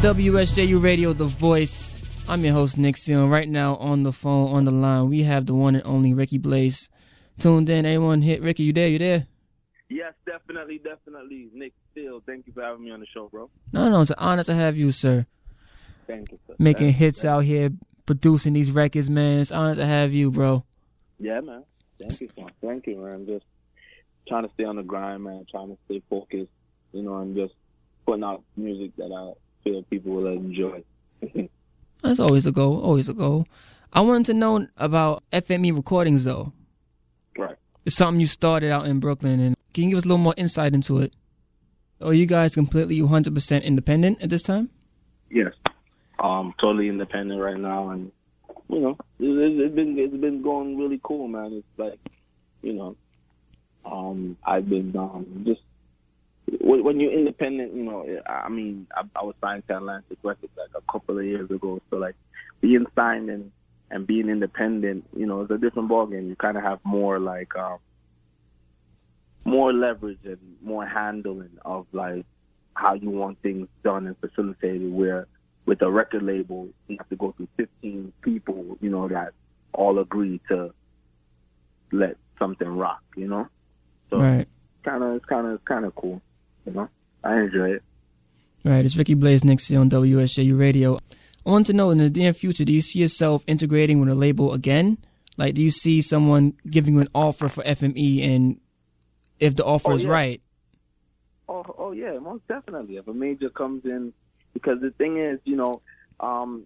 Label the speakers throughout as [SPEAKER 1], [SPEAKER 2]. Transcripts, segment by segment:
[SPEAKER 1] It's WSJU Radio, The Voice. I'm your host, Nick Seal. Right now on the phone, on the line, we have the one and only Ricky Blaze. Tuned in. Anyone hit? Ricky, you there? You there?
[SPEAKER 2] Yes, definitely, definitely. Nick Seal, thank you for having me on the show, bro.
[SPEAKER 1] No, no, it's an honor to have you, sir.
[SPEAKER 2] Thank you, sir.
[SPEAKER 1] Making
[SPEAKER 2] you,
[SPEAKER 1] hits out here, producing these records, man. It's an honor to have you, bro.
[SPEAKER 2] Yeah, man. Thank you, son. Thank you, man. I'm just trying to stay on the grind, man. Trying to stay focused, you know, and just putting out music that I feel people will enjoy.
[SPEAKER 1] That's always a goal. Always a goal. I wanted to know about FME recordings, though.
[SPEAKER 2] right.
[SPEAKER 1] It's something you started out in Brooklyn, and can you give us a little more insight into it? Are you guys completely 100% independent at this time?
[SPEAKER 2] Yes. Um, totally independent right now, and you know, it, it, it's been it's been going really cool, man. It's like, you know, um, I've been um just when when you're independent, you know, I mean, I, I was signed to Atlantic Records like a couple of years ago, so like being signed and and being independent, you know, it's a different ballgame. You kind of have more like um more leverage and more handling of like how you want things done and facilitated. Where with a record label, you have to go through 15 people, you know, that all agree to let something rock, you know. So
[SPEAKER 1] Right.
[SPEAKER 2] kind of, it's kind of, it's kind of cool, I enjoy it.
[SPEAKER 1] Right, it's Ricky Blaze next on WSJU Radio. I want to know in the near future, do you see yourself integrating with a label again? Like, do you see someone giving you an offer for FME, and if the offer
[SPEAKER 2] Oh,
[SPEAKER 1] is
[SPEAKER 2] yeah.
[SPEAKER 1] right,
[SPEAKER 2] Oh, oh yeah, most definitely. If a major comes in, because the thing is, you know, um,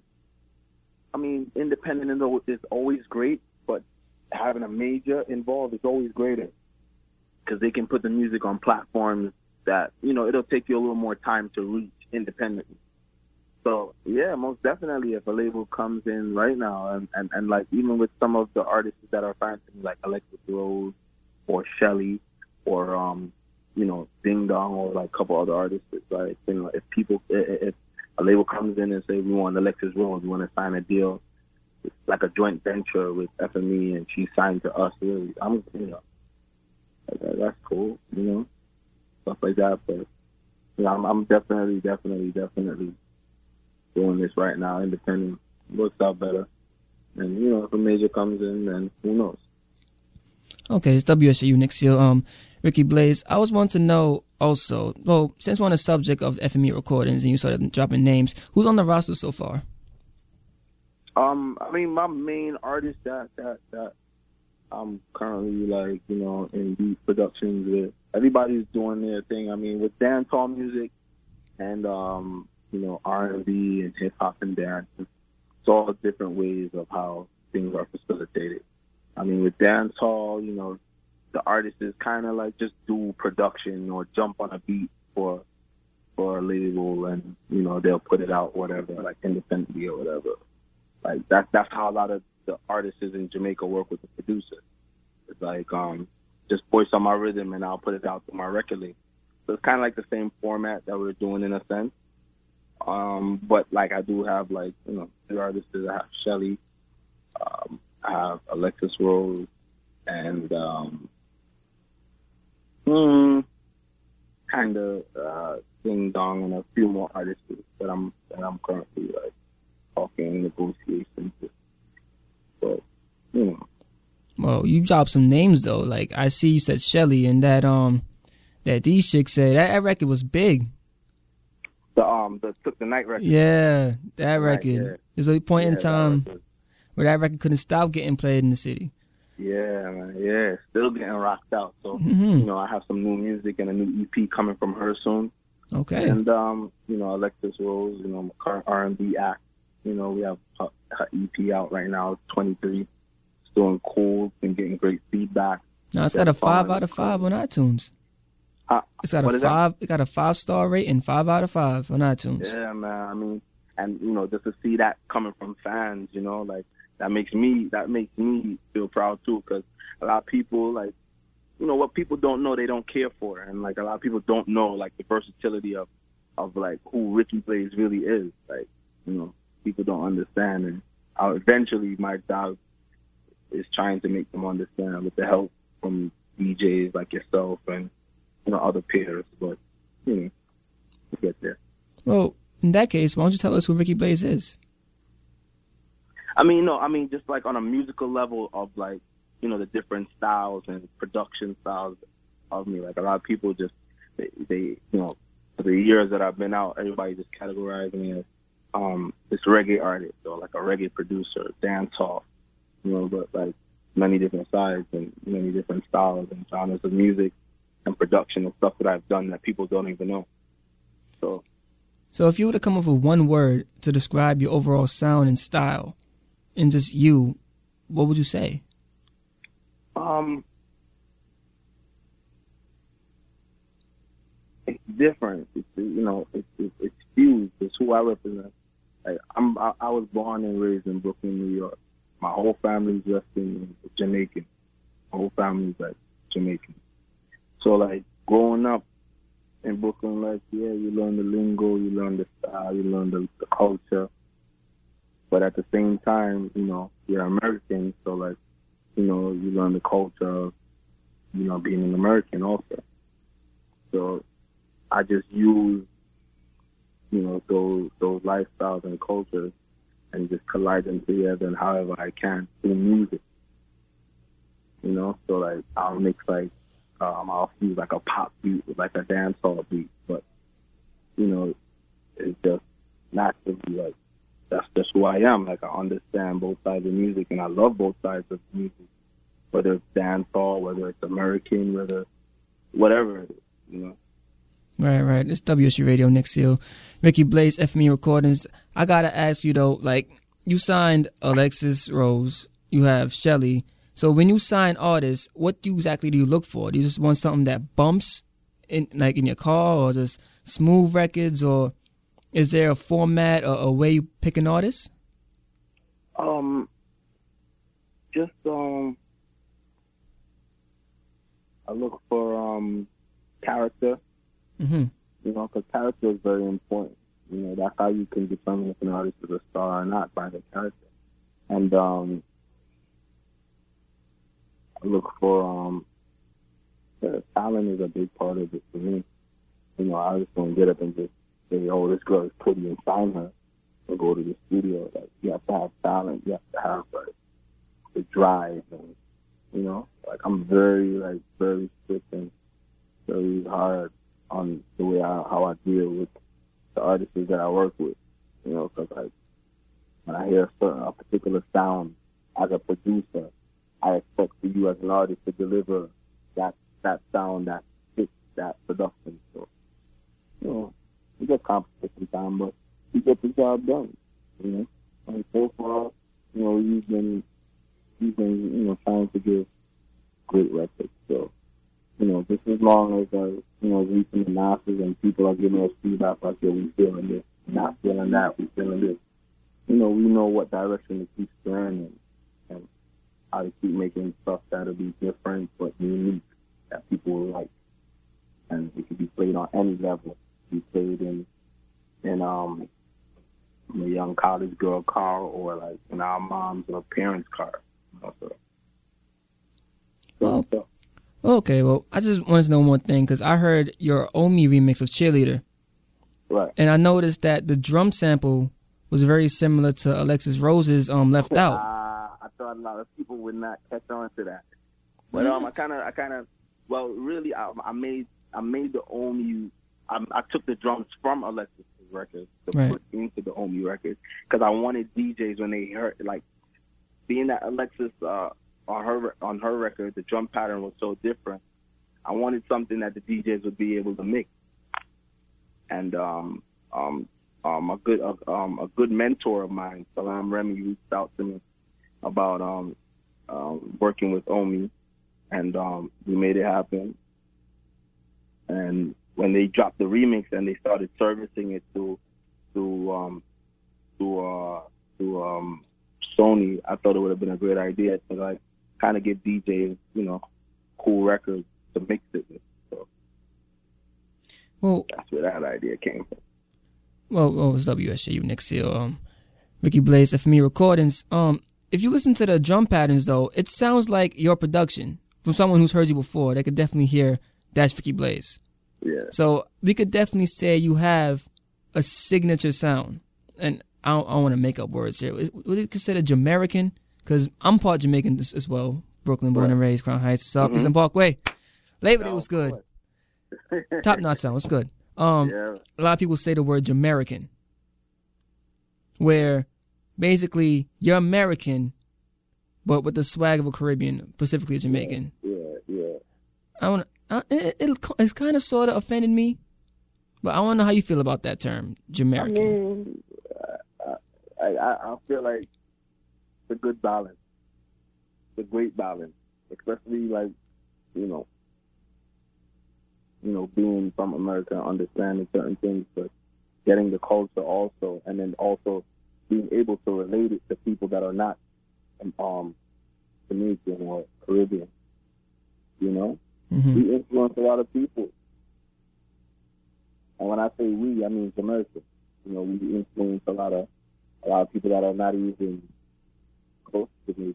[SPEAKER 2] I mean, independent is always great, but having a major involved is always greater because they can put the music on platforms that you know it'll take you a little more time to reach independently. So yeah, most definitely, if a label comes in right now, and and, and like even with some of the artists that are to me, like Alexus Rose or Shelly or um you know, Ding Dong or like a couple other artists. It's like, you know, if people, if a label comes in and say we want Alexus Rose, we want to sign a deal, like a joint venture with FME, and she signed to us. Really, I'm, you know, that's cool, you know, stuff like that. But you know, I'm, I'm definitely, definitely, definitely doing this right now, independent. Works out better, and you know, if a major comes in, then who knows?
[SPEAKER 1] okay, it's WSJU next year. Um, Ricky Blaze, I was wanting to know also, well, since we're on the subject of FME recordings and you started dropping names, who's on the roster so far?
[SPEAKER 2] Um, I mean, my main artist that that that I'm currently like, you know, in beat productions with. Everybody's doing their thing. I mean, with dancehall music and um, you know, R and B and hip hop and dance, it's all different ways of how things are facilitated. I mean, with dancehall, you know, the artist is kind of like just do production or jump on a beat for for a label, and you know, they'll put it out whatever, like independently or whatever. Like that's that's how a lot of the artists in Jamaica work with the producer. It's like um just voice on my rhythm and I'll put it out to my record label. So it's kind of like the same format that we're doing in a sense. Um, but like I do have like you know the artists. I have Shelly, um, I have Alexus Rose, and um, mm, kind of uh, Ding Dong and a few more artists that I'm that I'm currently like talking negotiations with. But you know,
[SPEAKER 1] Well, you dropped some names though. Like I see you said Shelly and that um that these chicks said that, that record was big.
[SPEAKER 2] the um the took the night record.
[SPEAKER 1] Yeah, that record.
[SPEAKER 2] yeah.
[SPEAKER 1] There's a point in
[SPEAKER 2] Yeah, that
[SPEAKER 1] time
[SPEAKER 2] record.
[SPEAKER 1] where that record couldn't stop getting played in the city.
[SPEAKER 2] Yeah, man. Yeah, still getting rocked out. So
[SPEAKER 1] Mhm.
[SPEAKER 2] you know, I have some new music and a new EP coming from her soon.
[SPEAKER 1] Okay.
[SPEAKER 2] And um, you know, Alexus Rose, you know, my current R and B act. You know, we have uh, her, her EP out right now. 23. It's doing cool. Been getting great feedback.
[SPEAKER 1] Now it's got a five out of five on iTunes.
[SPEAKER 2] Huh?
[SPEAKER 1] It's got a
[SPEAKER 2] is that?
[SPEAKER 1] five. It got a five star rating, five out of five on iTunes.
[SPEAKER 2] Yeah, man. I mean, and you know, just to see that coming from fans, you know, like that makes me that makes me feel proud too, because a lot of people like, you know, what people don't know, they don't care for, and like a lot of people don't know like the versatility of of like who Ricky Blaze really is. Like, you know, people don't understand, and uh, eventually my job is trying to make them understand with the help from DJs like yourself and you know other peers, but you know, we'll get there.
[SPEAKER 1] Well, in that case, why don't you tell us who Ricky Blaze is?
[SPEAKER 2] I mean, no, I mean just like on a musical level of like, you know, the different styles and production styles of me. Like a lot of people just they, they you know, for the years that I've been out, everybody just categorized me as um this reggae artist or like a reggae producer, dance hall, you know, but like many different sides and many different styles and genres of music and production and stuff that I've done that people don't even know. So
[SPEAKER 1] So if you were to come up with one word to describe your overall sound and style and just you, what would you say?
[SPEAKER 2] Um it's different. It's you know, it's it's, it's fused. It's who I represent. I'm I, I was born and raised in Brooklyn, New York. My whole family's just in Jamaican. My whole family's like Jamaican. So like growing up in Brooklyn, like yeah, you learn the lingo, you learn the style, you learn the, the culture. But at the same time, you know, you're American, so like, you know, you learn the culture of, you know, being an American also. So I just use, you know, those those lifestyles and cultures and just collide them together and however I can through music. You know, so like I'll mix like um, I'll use like a pop beat with like a dancehall beat, but you know, it's just naturally like that's just who I am. Like I understand both sides of music and I love both sides of music, whether it's dancehall, whether it's American, whether whatever you know.
[SPEAKER 1] Right, right. It's WSU Radio, Nick Seal, Ricky Blaze, FME Recordings. I gotta ask you though, like you signed Alexus Rose, you have Shelly. So when you sign artists, what do you exactly do you look for? Do you just want something that bumps in like in your car or just smooth records or is there a format or a way you pick an artist?
[SPEAKER 2] Um, just um, I look for um character.
[SPEAKER 1] Mm-hmm.
[SPEAKER 2] You know, because character is very important. You know, that's how you can determine if an artist is a star or not by the character. And um, I look for um, the talent is a big part of it for me. You know, I just don't get up and just say, "Oh, this girl is pretty," and sign her, or go to the studio. Like you have to have talent. You have to have like the drive, and you know, like I'm very like very strict and very hard on the way I, how I deal with the artists that I work with. You know, because like when I hear a, certain, a particular sound as a producer, I expect for you as an artist to deliver that that sound that fits that production. So, you know, we get complicated sometimes, but we get the job done. You know, and so far, you know, you've been you've been you know trying to give great records. So, you know, just as long as uh, you know reaching the masses and people are giving us feedback like, "Yo, we feeling this, not feeling that, we feeling this." You know, we know what direction to keep steering and, and how to keep making stuff that'll be different but unique that people will like, and it can be played on any level. Be played in in um in a young college girl car or like in our mom's or parents' car. You know, so,
[SPEAKER 1] Well, Okay, well, I just wanted to know one thing because I heard your Omi remix of Cheerleader,
[SPEAKER 2] right.
[SPEAKER 1] and I noticed that the drum sample was very similar to Alexus Rose's um "Left Out."
[SPEAKER 2] Uh, I thought a lot of people would not catch on to that, but um, I kind of, I kind of, well, really, I, I made, I made the Omi. I, I took the drums from Alexus' record to
[SPEAKER 1] Right.
[SPEAKER 2] put into the Omi record because I wanted DJs when they heard like being that Alexus uh, on her on her record, the drum pattern was so different. I wanted something that the DJs would be able to mix, and um, um, um, a good uh, um, a good mentor of mine, Salaam Remi, reached out to me about um, um, working with Omi, and um, we made it happen. And when they dropped the remix and they started servicing it to to um, to uh, to um, Sony, I thought it would have been a great idea to like kind of give DJs, you know, cool records to mix it with. So
[SPEAKER 1] Well,
[SPEAKER 2] that's where that idea came from.
[SPEAKER 1] well, well, it's WSJU Nick Seal, um, Ricky Blaze, FME Recordings. Um, if you listen to the drum patterns though, it sounds like your production from someone who's heard you before. They could definitely hear that's Ricky Blaze.
[SPEAKER 2] Yeah.
[SPEAKER 1] So we could definitely say you have a signature sound, and I don't, I don't want to make up words here. Is, would it consider Jamerican? Because I'm part Jamerican as, well. Brooklyn, born and raised, Crown Heights, South mm-hmm. Parkway. Labor Day was good. Top notch sound was good. Um, yeah. a lot of people say the word Jamaican, where basically you're American, but with the swag of a Caribbean, specifically a Jamerican.
[SPEAKER 2] Yeah, yeah. I
[SPEAKER 1] want. It, it, it's kind of sort of offended me, but I want to know how you feel about that term, Jamaican. I
[SPEAKER 2] mean, I, I, I feel like a good balance. It's a great balance, especially like you know, you know, being from America, understanding certain things, but getting the culture also, and then also being able to relate it to people that are not um Dominican or Caribbean. You know, mm-hmm. we influence a lot of people, and when I say we, I mean America. You know, we influence a lot of a lot of people that are not even close to me.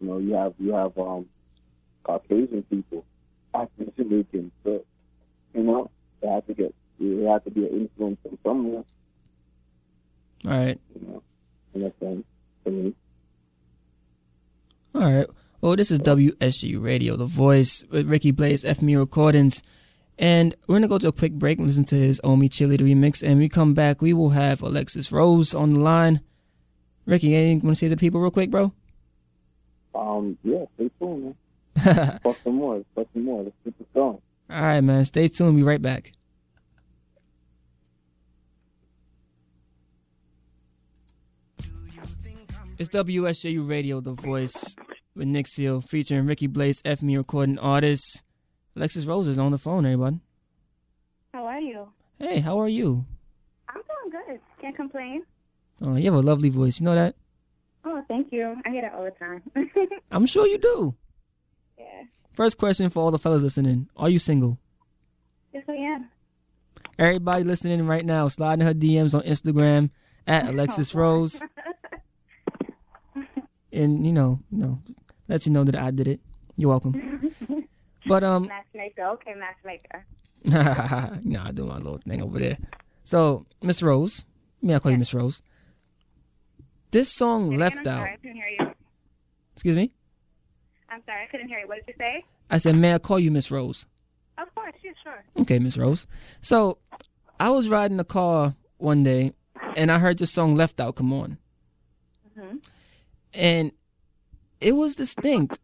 [SPEAKER 2] You know, you have you have um Caucasian people African Jamaican, but you know, they have to get they have to be an influence from somewhere.
[SPEAKER 1] All right.
[SPEAKER 2] You know, in that sense, for me.
[SPEAKER 1] All right. Well, this is WSGU Radio, The Voice, with Ricky Blaze, FME Recordings. And we're going to go to a quick break and listen to his Omi Chili remix. And we come back, we will have Alexus Rose on the line. Ricky, anything you want to say to the people real quick, bro?
[SPEAKER 2] Um, yeah, stay tuned, man. Talk some more. Talk some more. Let's keep it going.
[SPEAKER 1] All right, man. Stay tuned. Be right back. It's WSJU Radio, The Voice, with Nick Seal, featuring Ricky Blaze, FME recording artist. Alexus Rose is on the phone, everybody.
[SPEAKER 3] How are you?
[SPEAKER 1] Hey, how are you?
[SPEAKER 3] I'm doing good. Can't complain.
[SPEAKER 1] Oh, you have a lovely voice. You know that?
[SPEAKER 3] Oh, thank you. I hear that all the time.
[SPEAKER 1] I'm sure you do.
[SPEAKER 3] Yeah.
[SPEAKER 1] First question for all the fellas listening. Are you single?
[SPEAKER 3] Yes, I am.
[SPEAKER 1] Everybody listening right now, sliding her DMs on Instagram at Alexus oh, Rose. and, you know, you know, lets you know that I did it. You're welcome. But um,
[SPEAKER 3] matchmaker. Okay, matchmaker.
[SPEAKER 1] nah, I do my little thing over there. So, Miss Rose, may I call yes. you Miss Rose? This song left
[SPEAKER 3] out. Sorry, I couldn't hear you.
[SPEAKER 1] Excuse me.
[SPEAKER 3] I'm sorry, I couldn't hear you. What did you say?
[SPEAKER 1] I said, may I call you Miss Rose?
[SPEAKER 3] Of course, yeah, sure.
[SPEAKER 1] Okay, Miss Rose. So, I was riding the car one day, and I heard the song "Left Out" come on, mm-hmm. and it was distinct.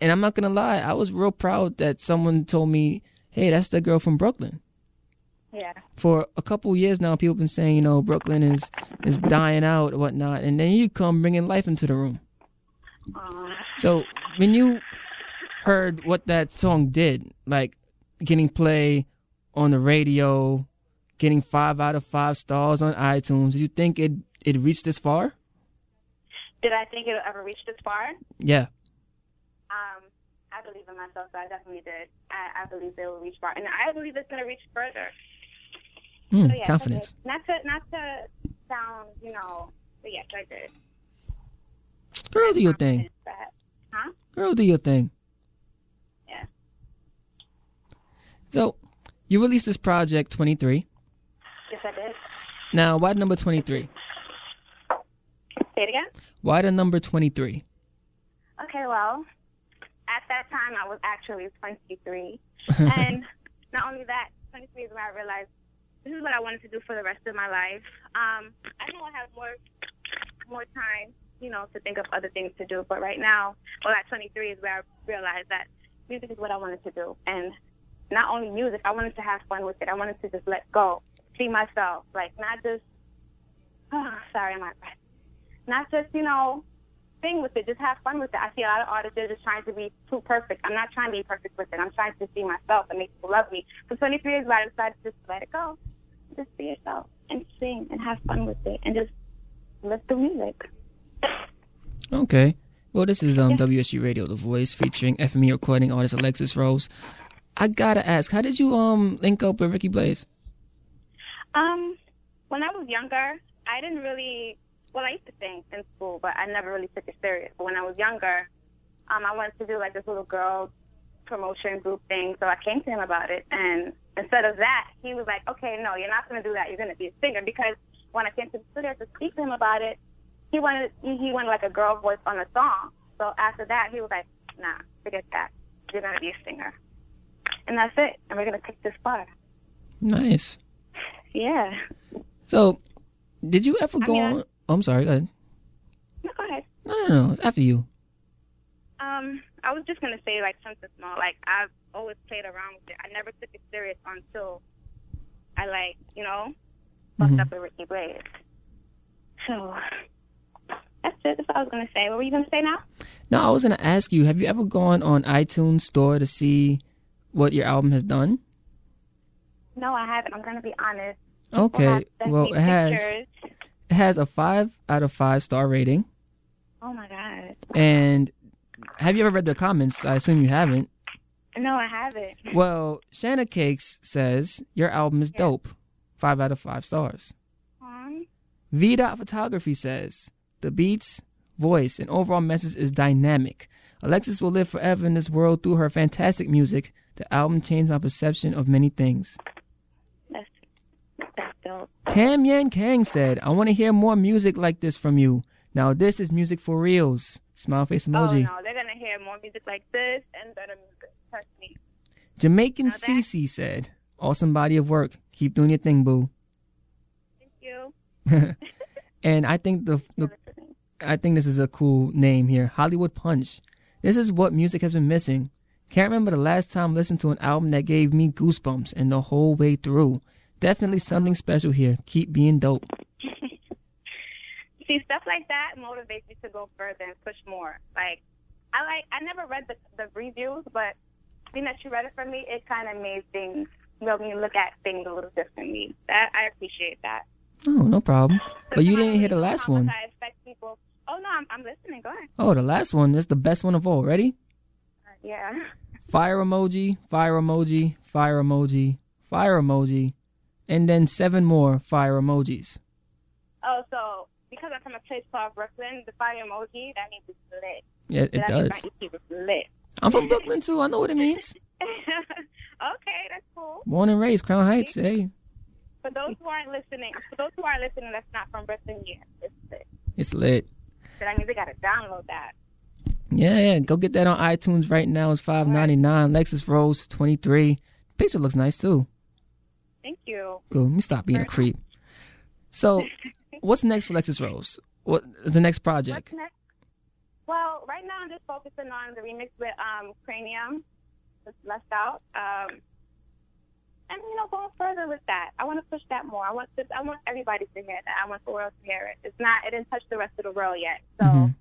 [SPEAKER 1] And I'm not gonna lie, I was real proud that someone told me, "Hey, that's the girl from Brooklyn."
[SPEAKER 3] Yeah.
[SPEAKER 1] For a couple years now, people have been saying, you know, Brooklyn is is dying out or whatnot, and then you come bringing life into the room. Uh, so when you heard what that song did, like getting play on the radio, getting five out of five stars on iTunes, did you think it it reached this far?
[SPEAKER 3] Did I think it ever reached this far?
[SPEAKER 1] Yeah.
[SPEAKER 3] Um, I believe in myself, so I definitely did. I, I believe they will reach far, and I believe it's going to reach further.
[SPEAKER 1] Mm, so, yeah, confidence.
[SPEAKER 3] Not to not to sound, you know, but yes, I did.
[SPEAKER 1] Girl, do your thing.
[SPEAKER 3] That, huh?
[SPEAKER 1] Girl, do your thing.
[SPEAKER 3] Yeah.
[SPEAKER 1] So, you released this project 23.
[SPEAKER 3] Yes, I did.
[SPEAKER 1] Now, why the number 23?
[SPEAKER 3] Say it again?
[SPEAKER 1] Why the number 23?
[SPEAKER 3] Okay, well, at that time I was actually 23. and not only that, 23 is when I realized this is what I wanted to do for the rest of my life. Um, I know I have more more time, you know, to think of other things to do. But right now, well, at 23 is where I realized that music is what I wanted to do. And not only music, I wanted to have fun with it. I wanted to just let go, see myself, like not just, oh, sorry, I'm not, not just, you know, thing with it. Just have fun with it. I see a lot of artists they're just trying to be too perfect. I'm not trying to be perfect with it. I'm trying to see myself and make people love me. For 23 years, I decided to just let it go. Just be yourself and sing and have fun with it and just lift the music.
[SPEAKER 1] Okay. Well, this is um, yeah. WSU Radio, The Voice, featuring FME recording artist Alexus Rose. I gotta ask, how did you um link up with Ricky Blaze?
[SPEAKER 3] Um, when I was younger, I didn't really well, I used to sing in school, but I never really took it serious. But when I was younger, um, I wanted to do like this little girl promotion group thing. So I came to him about it, and instead of that, he was like, okay, no, you're not going to do that. You're going to be a singer. Because when I came to the studio to speak to him about it, he wanted he wanted like a girl voice on a song. So after that, he was like, nah, forget that. You're going to be a singer. And that's it. And we're going to take this far.
[SPEAKER 1] Nice.
[SPEAKER 3] Yeah.
[SPEAKER 1] So, did you ever
[SPEAKER 3] I
[SPEAKER 1] go
[SPEAKER 3] mean,
[SPEAKER 1] on? Oh, I'm sorry. Go ahead.
[SPEAKER 3] No, go ahead.
[SPEAKER 1] No, no, no. It's after you.
[SPEAKER 3] Um, I was just gonna say like something small. Like I've always played around with it. I never took it serious until I like, you know, fucked
[SPEAKER 1] Mhm.
[SPEAKER 3] up with Ricky Blaze. So that's it. That's what I was gonna say. What were you gonna say now?
[SPEAKER 1] No, I was gonna ask you. Have you ever gone on iTunes Store to see what your album has done?
[SPEAKER 3] No, I haven't. I'm gonna be honest.
[SPEAKER 1] Okay. Well, it has
[SPEAKER 3] pictures.
[SPEAKER 1] it has a five out of five star rating.
[SPEAKER 3] Oh my god.
[SPEAKER 1] And have you ever read the comments? I assume you haven't.
[SPEAKER 3] No, I haven't.
[SPEAKER 1] Well, Shanna Cakes says your album is dope. Five out of five stars.
[SPEAKER 3] Um,
[SPEAKER 1] V. Dot Photography says the beats, voice, and overall message is dynamic. Alexus will live forever in this world through her fantastic music. The album changed my perception of many things.
[SPEAKER 3] that's that's dope.
[SPEAKER 1] Tam Yan Kang said, I want to hear more music like this from you. Now this is music for reals. Smile face emoji.
[SPEAKER 3] Oh no, hear more music like this and better music. Trust me.
[SPEAKER 1] Jamaican
[SPEAKER 3] Now
[SPEAKER 1] Cece said, awesome body of work. Keep doing your thing, boo.
[SPEAKER 3] Thank you.
[SPEAKER 1] And I think the, the. I think this is a cool name here. Hollywood Punch. This is what music has been missing. Can't remember the last time I listened to an album that gave me goosebumps and the whole way through. Definitely something special here. Keep being dope.
[SPEAKER 3] see stuff like that motivates me to go further and push more. Like I like I never read the the reviews, but seeing that you read it for me, it kind of made things made me look at things a little differently. That I appreciate that.
[SPEAKER 1] Oh, no problem. But you didn't hear the
[SPEAKER 3] I don't know
[SPEAKER 1] last one.
[SPEAKER 3] I affect people. Oh no, I'm I'm listening. Go ahead.
[SPEAKER 1] Oh, the last one is the best one of all. Ready?
[SPEAKER 3] Yeah.
[SPEAKER 1] Fire emoji, fire emoji, fire emoji, fire emoji, and then seven more fire emojis.
[SPEAKER 3] Oh, so because I'm from a place called Brooklyn, the fire emoji that means it's lit.
[SPEAKER 1] Yeah, it
[SPEAKER 3] that
[SPEAKER 1] does.
[SPEAKER 3] means my EP is lit.
[SPEAKER 1] I'm from Brooklyn too. I know what it means.
[SPEAKER 3] okay, that's cool.
[SPEAKER 1] Born and raised, Crown Heights. Hey,
[SPEAKER 3] For those who aren't listening, for those who aren't listening, that's not from Brooklyn. yet. it's lit.
[SPEAKER 1] it's lit.
[SPEAKER 3] So that means they gotta download that.
[SPEAKER 1] Yeah, yeah. Go get that on iTunes right now. It's five ninety nine. Lexus Rose twenty three. Picture looks nice too.
[SPEAKER 3] Thank you.
[SPEAKER 1] Good. Let me stop being a creep. So, what's next for Lexus Rose? What the next project?
[SPEAKER 3] What's next? Well, right now I'm just focusing on the remix with um, Kranium, just left out, um, and you know going further with that. I want to push that more. I want to, I want everybody to hear that. I want the world to hear it. It's not. It didn't touch the rest of the world yet, so
[SPEAKER 1] Mhm.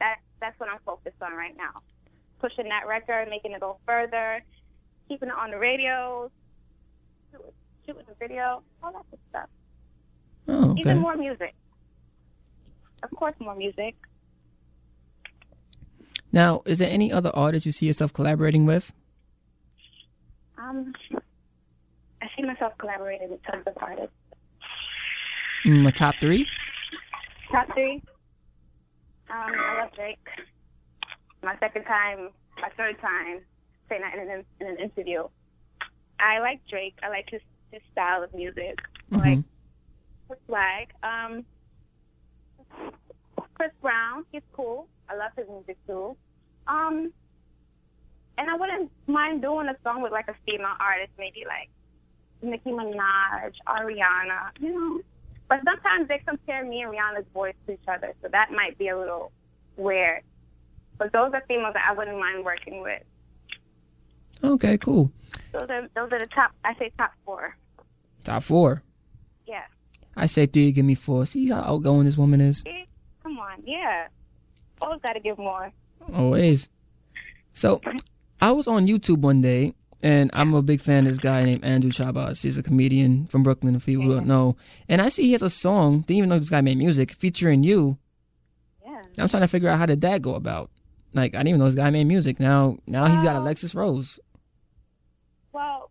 [SPEAKER 3] that that's what I'm focused on right now. Pushing that record, making it go further, keeping it on the radio, shooting the video, all that good stuff.
[SPEAKER 1] Oh,
[SPEAKER 3] Even more music. Of course, more music.
[SPEAKER 1] Now, is there any other artists you see yourself collaborating with?
[SPEAKER 3] Um, I see myself collaborating with tons of artists.
[SPEAKER 1] Mm, a top three?
[SPEAKER 3] Top three. Um, I love Drake. My second time, my third time saying that in an, in an interview. I like Drake. I like his his style of music. I like his swag. Um, Chris Brown, he's cool. I love his music too. Um, and I wouldn't mind doing a song with like a female artist, maybe like Nicki Minaj, Ariana, you know. But sometimes they compare me and Rihanna's voice to each other, so that might be a little weird. But those are females that I wouldn't mind working with.
[SPEAKER 1] Okay, cool.
[SPEAKER 3] Those are those are the top. I say top four.
[SPEAKER 1] Top four.
[SPEAKER 3] Yeah.
[SPEAKER 1] I say three, give me four. See how outgoing this woman is?
[SPEAKER 3] See? Come on, yeah. Always got to give more.
[SPEAKER 1] Always. So, I was on YouTube one day, and I'm a big fan of this guy named Andrew Chabas. He's a comedian from Brooklyn, if people don't know. And I see he has a song, didn't even know this guy made music, featuring you.
[SPEAKER 3] Yeah.
[SPEAKER 1] I'm trying to figure out how did that go about. Like, I didn't even know this guy made music. Now, now he's got Alexus Rose.
[SPEAKER 3] Well,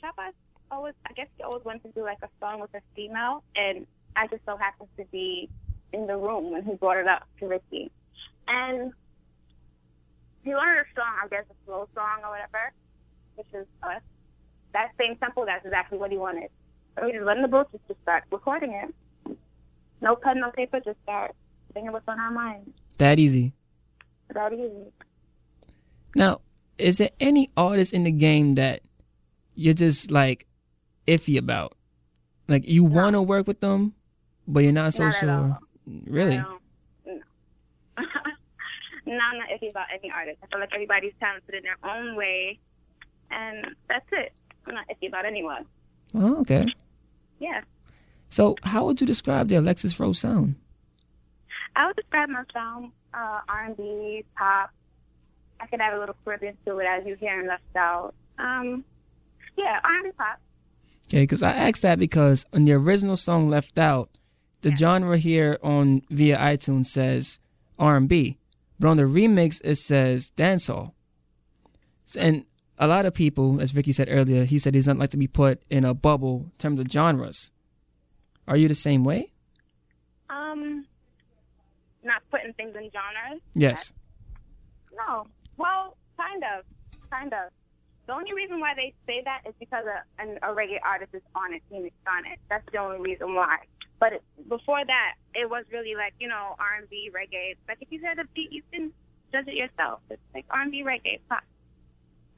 [SPEAKER 3] Chapas always, I guess he always wanted to do like a song with a female, and I just so happened to be in the room when he brought it up to Ricky. And he wanted a song, I guess a slow song or whatever, which is us. that same sample, that's exactly what he wanted. So we just went in the booth, just, just start recording it. No pen, no paper, just start thinking what's on our mind.
[SPEAKER 1] That easy.
[SPEAKER 3] That easy.
[SPEAKER 1] Now, is there any artist in the game that you're just like iffy about? Like you
[SPEAKER 3] No.
[SPEAKER 1] want to work with them, but you're not so
[SPEAKER 3] Not
[SPEAKER 1] sure.
[SPEAKER 3] All.
[SPEAKER 1] Really?
[SPEAKER 3] No. No. no, I'm not iffy about any artist. I feel like everybody's talented in their own way, and that's it. I'm not iffy about anyone.
[SPEAKER 1] Oh, okay.
[SPEAKER 3] Yeah.
[SPEAKER 1] So, how would you describe the Alexus Rose sound?
[SPEAKER 3] I would describe my sound uh, R&B, pop. I could add a little Caribbean to it as you hear and left out. Um, yeah, R&B pop.
[SPEAKER 1] Okay, because I asked that because on the original song "Left Out," the genre here on via iTunes says R&B, but on the remix it says dancehall. And a lot of people, as Ricky said earlier, he said he doesn't like to be put in a bubble in terms of genres. Are you the same way?
[SPEAKER 3] Um, not putting things in genres.
[SPEAKER 1] Yes.
[SPEAKER 3] No. Well, kind of, kind of. The only reason why they say that is because a, an, a reggae artist is on it, Phoenix on it. That's the only reason why. But it, before that, it was really like you know R and B reggae. Like if you hear the beat, you can judge it yourself. It's like R and B reggae pop.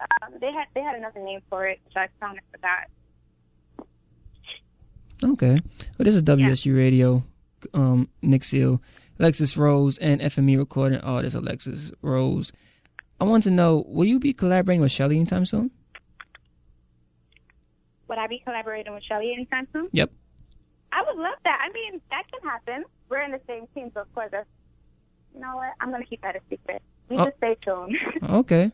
[SPEAKER 3] Um, they had they had another name for it, which I kind of forgot.
[SPEAKER 1] Okay. Well, this is WSU Radio. Um, Nick Seal, Alexus Rose, and FME recording artist Alexus Rose. I want to know, will you be collaborating with Shelly anytime soon?
[SPEAKER 3] Would I be collaborating with Shelly anytime soon?
[SPEAKER 1] Yep.
[SPEAKER 3] I would love that. I mean, that can happen. We're in the same team, so of course, that's, you know what? I'm going to keep that a secret. You
[SPEAKER 1] Oh.
[SPEAKER 3] just stay tuned.
[SPEAKER 1] Okay.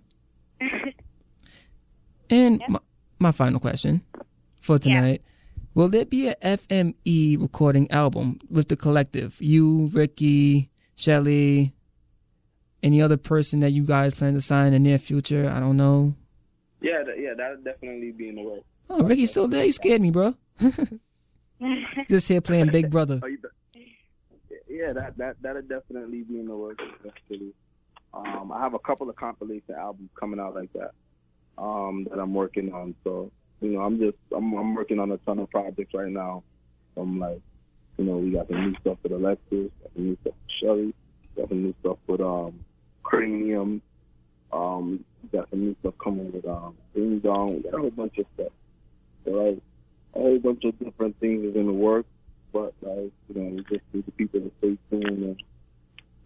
[SPEAKER 1] And
[SPEAKER 3] Yep.
[SPEAKER 1] my, my final question for tonight. Will there be a FME recording album with the collective? You, Ricky, Shelly, any other person that you guys plan to sign in the near future? I don't know.
[SPEAKER 2] Yeah, that, yeah, that'll definitely be in the works.
[SPEAKER 1] Oh, Ricky's still there. You scared me, bro. Just here playing Big Brother.
[SPEAKER 2] Oh, yeah, that that that'll definitely be in the works. Um, I have a couple of compilation albums coming out like that um, that I'm working on. So you know, I'm just I'm I'm working on a ton of projects right now. I'm like, you know, we got the new stuff with Alexus, got the new stuff with Shelly, got the new stuff with um, Kranium. Um, got some new stuff coming with um, Ding Dong. We got a whole bunch of stuff. So like, a whole bunch of different things is in the works but like you know, we just need the people to stay tuned and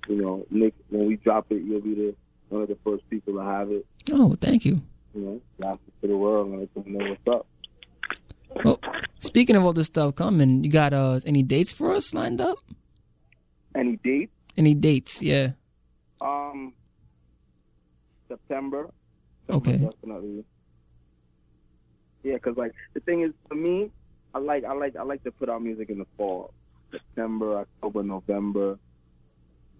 [SPEAKER 2] you know, Nick, when we drop it, you'll be the one of the first people to have it.
[SPEAKER 1] Oh, thank you.
[SPEAKER 2] You know, blast it to the world and let them know what's up.
[SPEAKER 1] Well, speaking of all this stuff coming, you got uh any dates for us lined up?
[SPEAKER 2] Any date?
[SPEAKER 1] Any dates? Yeah.
[SPEAKER 2] Um, September.
[SPEAKER 1] Okay.
[SPEAKER 2] Definitely. Yeah, cause like the thing is, for me, I like I like I like to put out music in the fall, September, October, November.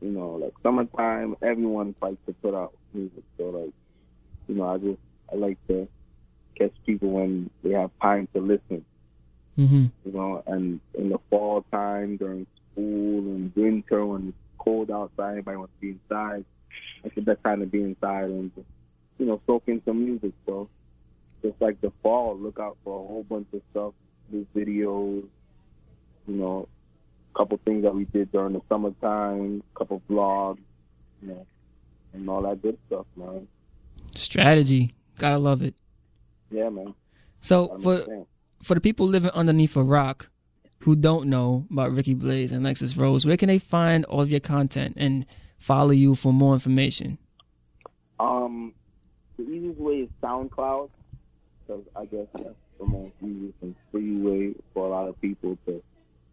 [SPEAKER 2] You know, like summertime, everyone likes to put out music. So like, you know, I just I like to catch people when they have time to listen.
[SPEAKER 1] Mm-hmm.
[SPEAKER 2] You know, and in the fall time during school and winter when it's cold outside, everybody wants to be inside. It's the best time to be inside and just, you know, soak in some music. So like the fall, look out for a whole bunch of stuff, new videos, you know, a couple things that we did during the summertime, a couple vlogs, you know, and all that good stuff, man.
[SPEAKER 1] Strategy. Gotta love it.
[SPEAKER 2] Yeah, man.
[SPEAKER 1] So for for the people living underneath a rock who don't know about Ricky Blaze and Lexus Rose, where can they find all of your content and follow you for more information?
[SPEAKER 2] Um, the easiest way is SoundCloud, because I guess that's the most easiest and free way for a lot of people to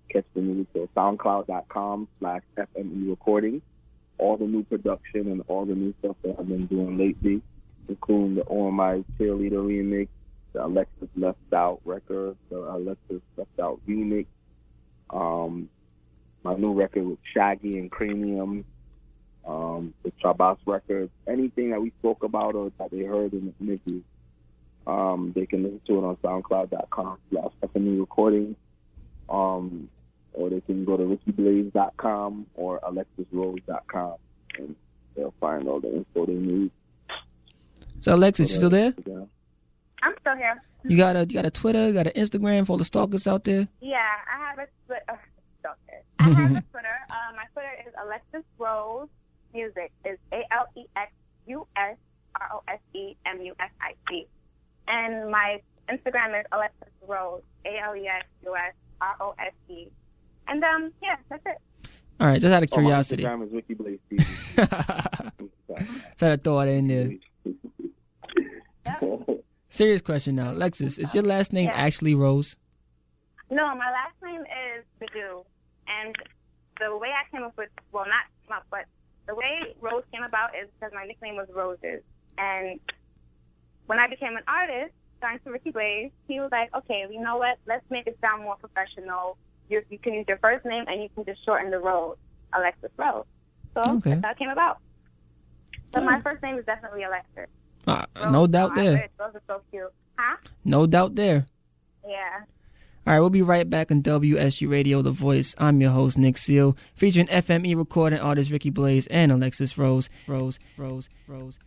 [SPEAKER 2] catch the music. So SoundCloud.com slash FME recording. All the new production and all the new stuff that I've been doing lately, including the OMI Cheerleader remix, the Alexus Left Out record, the Alexus Left Out remix, um, my new record with Shaggy and Kranium, um, the Chabas records, anything that we spoke about or that they heard in the interview, um, they can listen to it on SoundCloud.com slash FME recording, um, or they can go to RickyBlaze.com or AlexusRose.com and they'll find all the info they need.
[SPEAKER 1] So Alexus, you still there?
[SPEAKER 2] Yeah.
[SPEAKER 3] I'm still here.
[SPEAKER 1] You got a you got a Twitter, you got an Instagram for all the stalkers out there.
[SPEAKER 3] Yeah, I have a Twitter. Uh, stalker. I have a Twitter. Uh, my Twitter is Alexus Rose Music. Is A L E X U S R O S E M U S I C. And my Instagram is Alexus Rose. A L E X U S R O S E. And um, yeah, that's it.
[SPEAKER 1] All right, just out of
[SPEAKER 2] Oh, my
[SPEAKER 1] curiosity.
[SPEAKER 2] Instagram is Ricky Blaze TV.
[SPEAKER 1] Just had to throw it in there. Serious question now, Lexus. Is your last name
[SPEAKER 3] Yeah.
[SPEAKER 1] actually Rose?
[SPEAKER 3] No, my last name is Badu, and the way I came up with well, not come up, but the way Rose came about is because my nickname was Roses, and when I became an artist, signed to Ricky Blaze, he was like, okay, you know what? Let's make it sound more professional. You, you can use your first name, and you can just shorten the Rose, Alexis Rose. So
[SPEAKER 1] Okay.
[SPEAKER 3] that's how it came about. So my first name is definitely Alexis.
[SPEAKER 1] Uh,
[SPEAKER 3] Rose.
[SPEAKER 1] no doubt there.
[SPEAKER 3] Those are so cute, huh?
[SPEAKER 1] No doubt there.
[SPEAKER 3] Yeah.
[SPEAKER 1] All right, we'll be right back on WSU Radio, The Voice. I'm your host, Nick Seal, featuring FME recording artist Ricky Blaze and Alexis Rose. Rose, Rose, Rose,